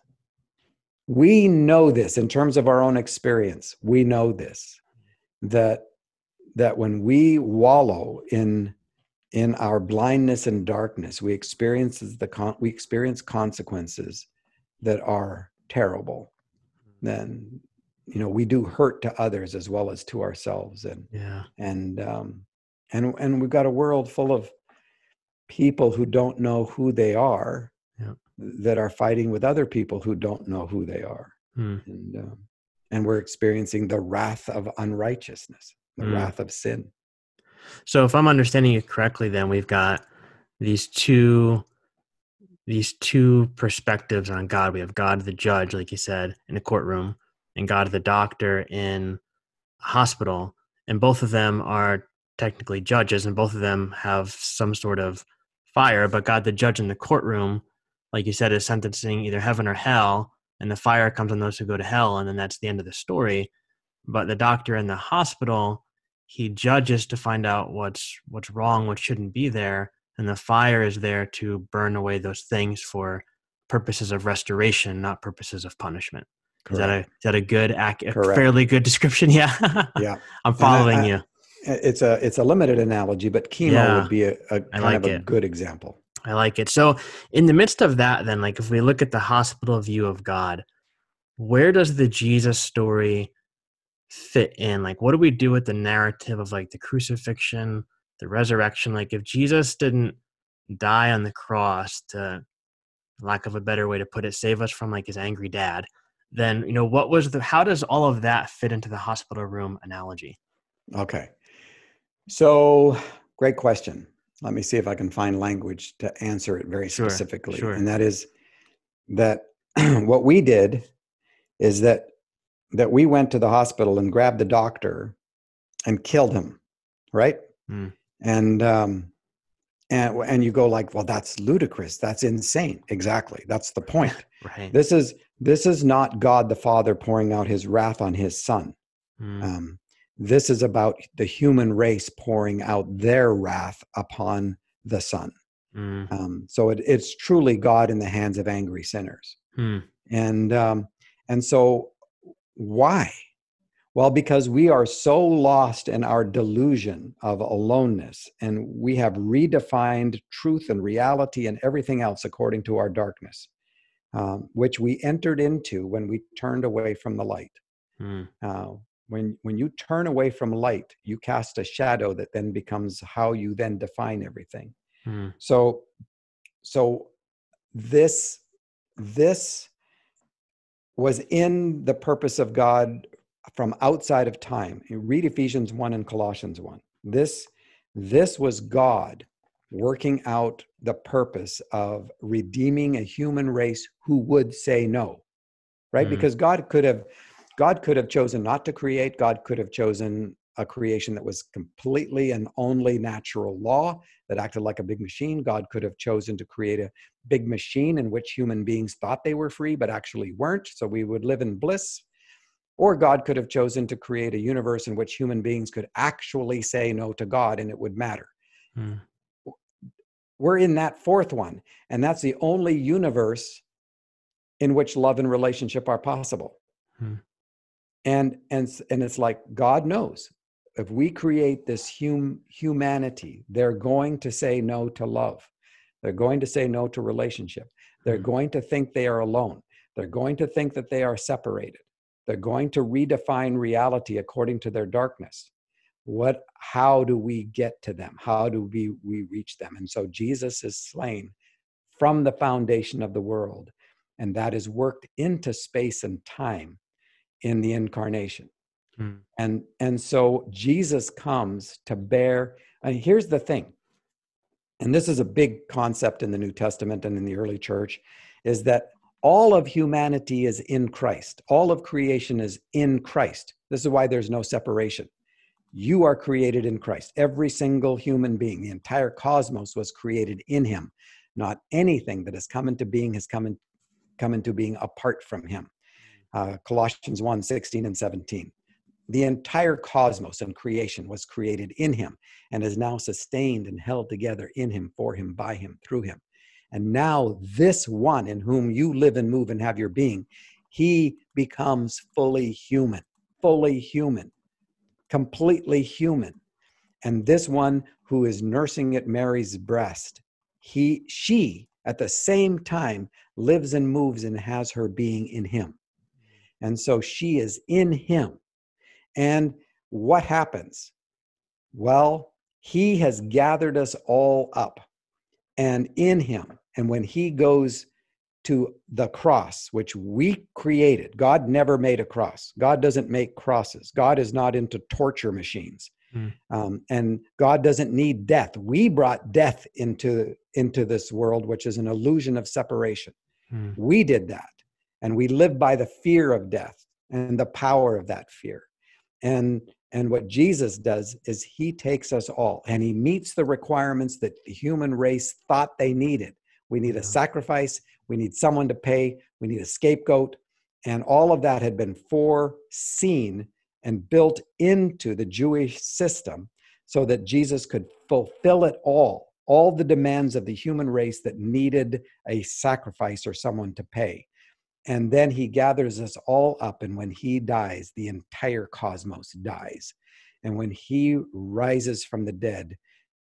We know this. In terms of our own experience we know this that that when we wallow in in our blindness and darkness we experience the con- we experience consequences that are terrible, then you know we do hurt to others as well as to ourselves and yeah and um and and we've got a world full of people who don't know who they are yeah. that are fighting with other people who don't know who they are hmm. and um, and we're experiencing the wrath of unrighteousness the hmm. wrath of sin so if i'm understanding it correctly then we've got these two these two perspectives on God. We have God the judge, like you said, in a courtroom, and God the doctor in a hospital. And both of them are technically judges, and both of them have some sort of fire. But God the judge in the courtroom, like you said, is sentencing either heaven or hell, and the fire comes on those who go to hell, and then that's the end of the story. But the doctor in the hospital, he judges to find out what's what's wrong, what shouldn't be there, and the fire is there to burn away those things for purposes of restoration, not purposes of punishment. Correct. Is that a is that a good, ac- a fairly good description? Yeah, yeah, I'm following I, I, you. It's a it's a limited analogy, but chemo yeah, would be a, a kind like of a it. good example. I like it. So, in the midst of that, then, like if we look at the hospital view of God, where does the Jesus story fit in? Like, what do we do with the narrative of like the crucifixion? the resurrection like if jesus didn't die on the cross to lack of a better way to put it save us from like his angry dad then you know what was the how does all of that fit into the hospital room analogy okay so great question let me see if i can find language to answer it very sure, specifically sure. and that is that what we did is that that we went to the hospital and grabbed the doctor and killed him right mm and um, and and you go like, well, that's ludicrous. That's insane. Exactly. That's the point. right. This is this is not God the Father pouring out His wrath on His Son. Mm. Um, this is about the human race pouring out their wrath upon the Son. Mm. Um, so it, it's truly God in the hands of angry sinners. Mm. And um, and so why? Well, because we are so lost in our delusion of aloneness, and we have redefined truth and reality and everything else according to our darkness, um, which we entered into when we turned away from the light. Mm. Uh, when when you turn away from light, you cast a shadow that then becomes how you then define everything. Mm. So, so this this was in the purpose of God from outside of time. You read Ephesians 1 and Colossians 1. This this was God working out the purpose of redeeming a human race who would say no. Right? Mm. Because God could have God could have chosen not to create. God could have chosen a creation that was completely and only natural law that acted like a big machine. God could have chosen to create a big machine in which human beings thought they were free but actually weren't. So we would live in bliss. Or God could have chosen to create a universe in which human beings could actually say no to God and it would matter. Mm. We're in that fourth one. And that's the only universe in which love and relationship are possible. Hmm. And, and, and it's like God knows if we create this hum, humanity, they're going to say no to love. They're going to say no to relationship. They're Hmm. going to think they are alone. They're going to think that they are separated. They're going to redefine reality according to their darkness. What, how do we get to them? How do we, we reach them? And so Jesus is slain from the foundation of the world. And that is worked into space and time in the incarnation. Mm. And, and so Jesus comes to bear. And here's the thing, and this is a big concept in the New Testament and in the early church, is that all of humanity is in Christ. All of creation is in Christ. This is why there's no separation. You are created in Christ. Every single human being, the entire cosmos was created in him. Not anything that has come into being has come, in, come into being apart from him. Uh, Colossians 1 16 and 17. The entire cosmos and creation was created in him and is now sustained and held together in him, for him, by him, through him. And now, this one in whom you live and move and have your being, he becomes fully human, fully human, completely human. And this one who is nursing at Mary's breast, he, she, at the same time, lives and moves and has her being in him. And so she is in him. And what happens? Well, he has gathered us all up and in him. And when he goes to the cross, which we created, God never made a cross. God doesn't make crosses. God is not into torture machines. Hmm. Um, and God doesn't need death. We brought death into, into this world, which is an illusion of separation. Mm. We did that. And we live by the fear of death and the power of that fear. And and what Jesus does is he takes us all and he meets the requirements that the human race thought they needed. We need a sacrifice, we need someone to pay, we need a scapegoat, and all of that had been foreseen and built into the Jewish system so that Jesus could fulfill it all, all the demands of the human race that needed a sacrifice or someone to pay. And then he gathers us all up, and when he dies, the entire cosmos dies. And when he rises from the dead,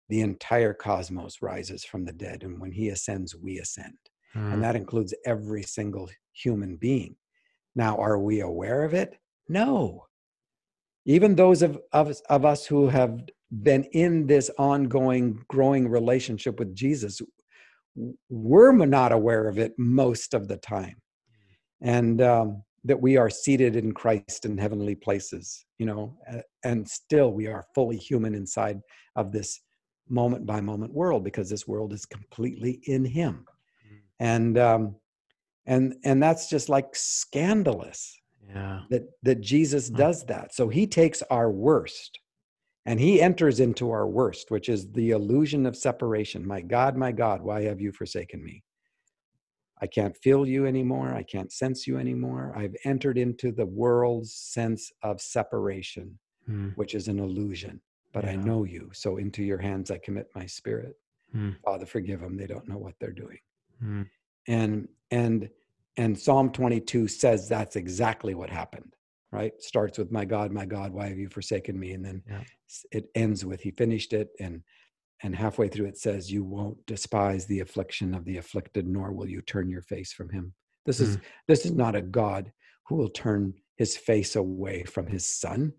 the entire cosmos rises from the dead. And when he ascends, we ascend. Mm. And that includes every single human being. Now, are we aware of it? No. Even those of, of, of us who have been in this ongoing, growing relationship with Jesus, we're not aware of it most of the time. And um, that we are seated in Christ in heavenly places, you know, and still we are fully human inside of this moment by moment world because this world is completely in Him and um, and and that's just like scandalous Yeah. that that Jesus Mm. does that. So he takes our worst and he enters into our worst, which is the illusion of separation. My God, my God, why have you forsaken me? I can't feel you anymore. I can't sense you anymore. I've entered into the world's sense of separation, Mm. which is an illusion. But I know you. So into your hands I commit my spirit. Mm. Father, forgive them. They don't know what they're doing Mm. and and and psalm 22 says that's exactly what happened right starts with my god my god why have you forsaken me and then Yeah. it ends with he finished it and and halfway through it says you won't despise the affliction of the afflicted nor will you turn your face from him this is mm. this is not a god who will turn his face away from his son.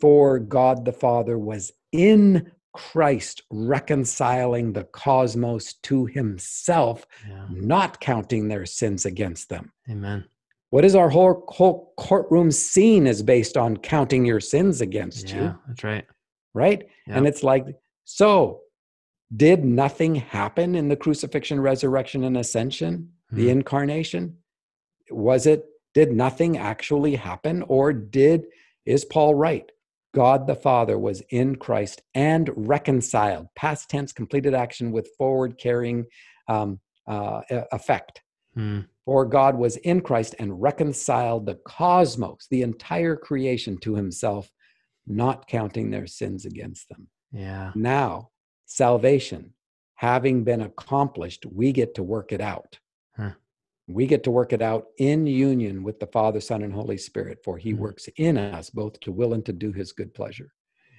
For God the Father was in Christ reconciling the cosmos to himself, Yeah. not counting their sins against them. Amen. What is our whole, whole courtroom scene is based on counting your sins against Yeah, you, that's right. right? Yeah. And it's like, so did nothing happen in the crucifixion, resurrection, and ascension, the Mhm. incarnation? Was it, did nothing actually happen? Or did, is Paul right? God the Father was in Christ and reconciled, past tense, completed action with forward carrying um, uh, effect. Hmm. For God was in Christ and reconciled the cosmos, the entire creation to himself, not counting their sins against them. Yeah. Now, salvation having been accomplished, we get to work it out. Huh. We get to work it out in union with the Father, Son, and Holy Spirit, for he Mhm. works in us both to will and to do his good pleasure.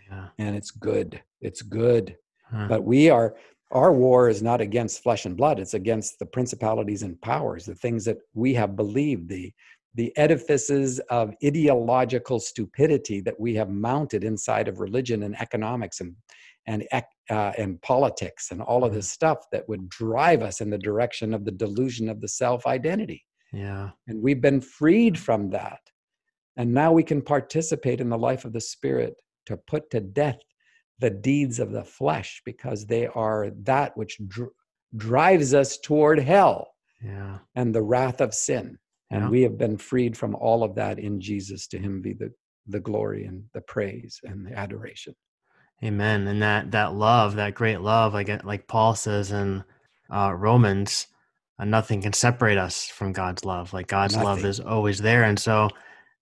Yeah. And it's good. It's good. Huh. But we are, our war is not against flesh and blood, it's against the principalities and powers, the things that we have believed, the the edifices of ideological stupidity that we have mounted inside of religion and economics and and uh, and politics and all of this stuff that would drive us in the direction of the delusion of the self identity yeah. and we've been freed from that and now we can participate in the life of the spirit to put to death the deeds of the flesh because they are that which dr- drives us toward hell Yeah. and the wrath of sin and Yeah. we have been freed from all of that in jesus to him be the the glory and the praise and the adoration Amen. And that that love, that great love, like it- like Paul says in uh, Romans, uh, nothing can separate us from God's love. Like God's love is always there. And so,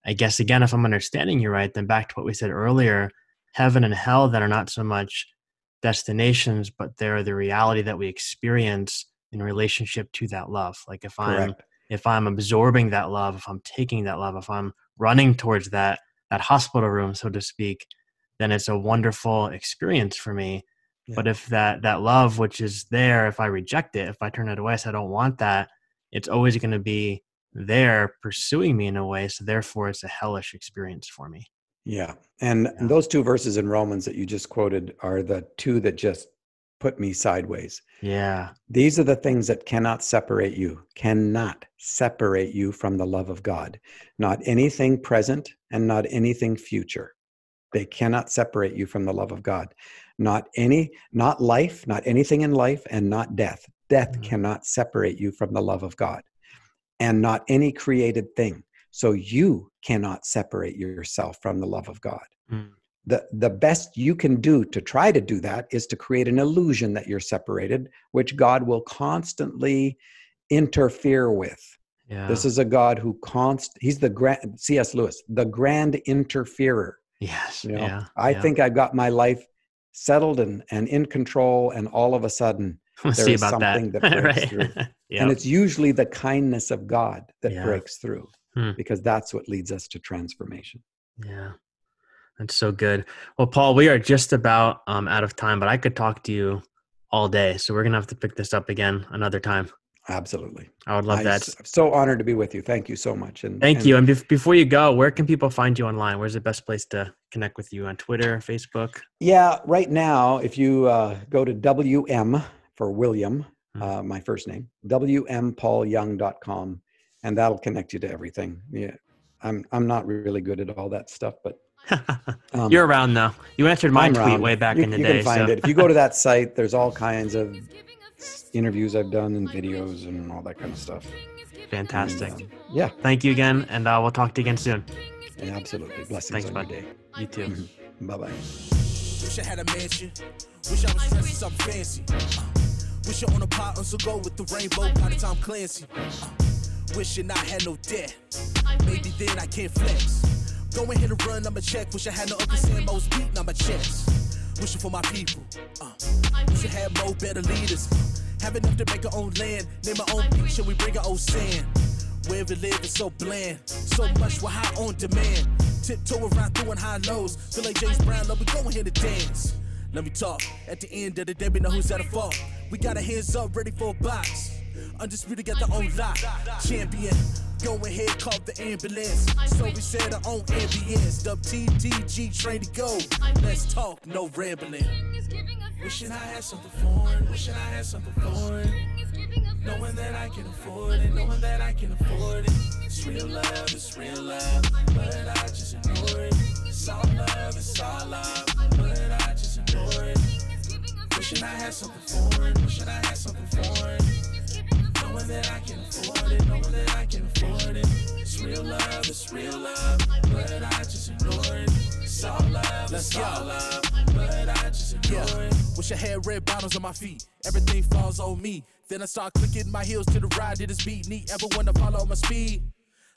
I guess again, if I'm understanding you right, then back to what we said earlier, heaven and hell that are not so much destinations, but they're the reality that we experience in relationship to that love. Like if I'm correct if I'm absorbing that love, if I'm taking that love, if I'm running towards that that hospital room, so to speak, then it's a wonderful experience for me. Yeah. But if that that love which is there, if I reject it, if I turn it away, say I don't want that, it's always going to be there pursuing me in a way. So therefore, it's a hellish experience for me. Yeah. And Yeah. those two verses in Romans that you just quoted are the two that just put me sideways. Yeah, These are the things that cannot separate you, cannot separate you from the love of God. Not anything present and not anything future. They cannot separate you from the love of God. Not any, not life, not anything in life, and not death. Death Mhm. cannot separate you from the love of God, and not any created thing. So you cannot separate yourself from the love of God Mm. the the best you can do to try to do that is to create an illusion that you're separated which god will constantly interfere with yeah. this is a god who const he's the grand cs lewis the grand interferer yes. you know yeah. i yeah. think i've got my life settled and, and in control and all of a sudden We'll there see is about something that. that breaks through. yeah. and it's usually the kindness of god that Yeah. breaks through Hmm. because that's what leads us to transformation Yeah, that's so good. Well, Paul, we are just about um, out of time, but I could talk to you all day. So we're gonna have to pick this up again another time. Absolutely I would love I that. so honored to be with you thank you so much and Thank and you. And bef- before you go, where can people find you online? Where's the best place to connect with you on Twitter, Facebook? Yeah, right now, if you uh, go to WM for William, Mhm. uh, my first name, wmpaulyoung.com, and that'll connect you to everything. Yeah, I'm I'm not really good at all that stuff, but um, You're around though. You answered my I'm tweet around. way back you, in the you day. can find so. it if you go to that site. There's all kinds of interviews I've done and videos and all that kind of stuff. And, Fantastic. um, yeah, Thank you again, and uh, we'll talk to you again soon. absolutely. Blessings Thanks, on bud. your day. You too. Bye bye. Wish I had a mansion. Wish I was dressed in something fancy. Uh, wish I own a pot on go with the rainbow by the Tom Clancy. Uh, wishing I had no debt. Maybe then I can't flex. Going here to run, I'ma check. Wish I had no Uncle Sam most beating on my chest. Wishing for my people. Uh, wish I had more better leaders. Have enough to make our own land. Name our own beach and we bring our own sand. Where we live is so bland. So much we're high on demand. Tiptoe around through high lows. Feel like James Brown, love we going here to dance. Let me talk. At the end of the day, we know who's at a fault. We got our hands up, ready for a box. Undisputed got the own lot. Champion. Go ahead, call the ambulance. So we said our own ambience. Dub TTG, train to go. Let's talk, no rambling. Wishing I had something foreign, wishing I had something foreign. Knowing that I can afford it, knowing that I can afford it. It's real love, it's real love, but I just ignore it. It's all love, it's all love, but I just ignore it. Wishing I had something foreign, wishing I had something foreign. Knowing that I can afford it, knowing that I can afford it. It's real love, it's real love, but I just ignore it. It's all love, it's all love, but I just ignore it. Wish I had red bottoms on my feet. Everything falls on me. Then I start clicking my heels to the ride to this beat. Need ever wanna follow my speed?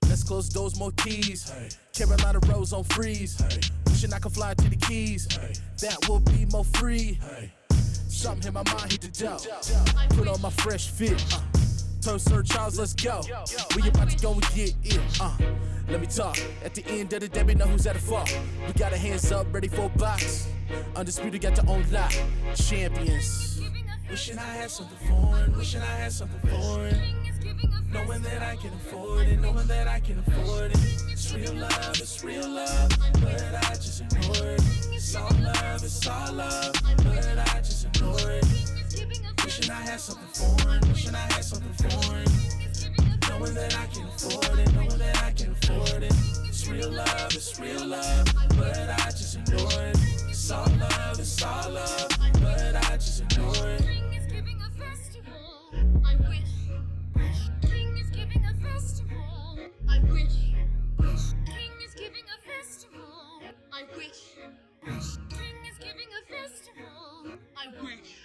Let's close those more keys. Hey. Carolina Rose on freeze. Hey. Wishing I could fly to the keys. Hey. That will be more free. Something in my mind hit the dough. Put on my fresh fit. Uh. Sir Charles, let's go. We about to go and get it. Uh. Let me talk. At the end of the day, we know who's at the fault. We got our hands up, ready for a box. Undisputed got their own lot. Champions. Wishing I had something foreign. Wishing I had something foreign. Knowing that I can afford it, knowing that I can afford it. It's real love, it's real love, but I just ignore it. It's all love, it's all love, but I just ignore it. Wishing I had something foreign, wishing I had something foreign. Knowing that I can afford it, knowing that I can afford it. It's real love, it's real love, but I just ignore it. It's all love, it's all love, but I just ignore it. I wish King is giving a festival. I wish giving a festival. I wish.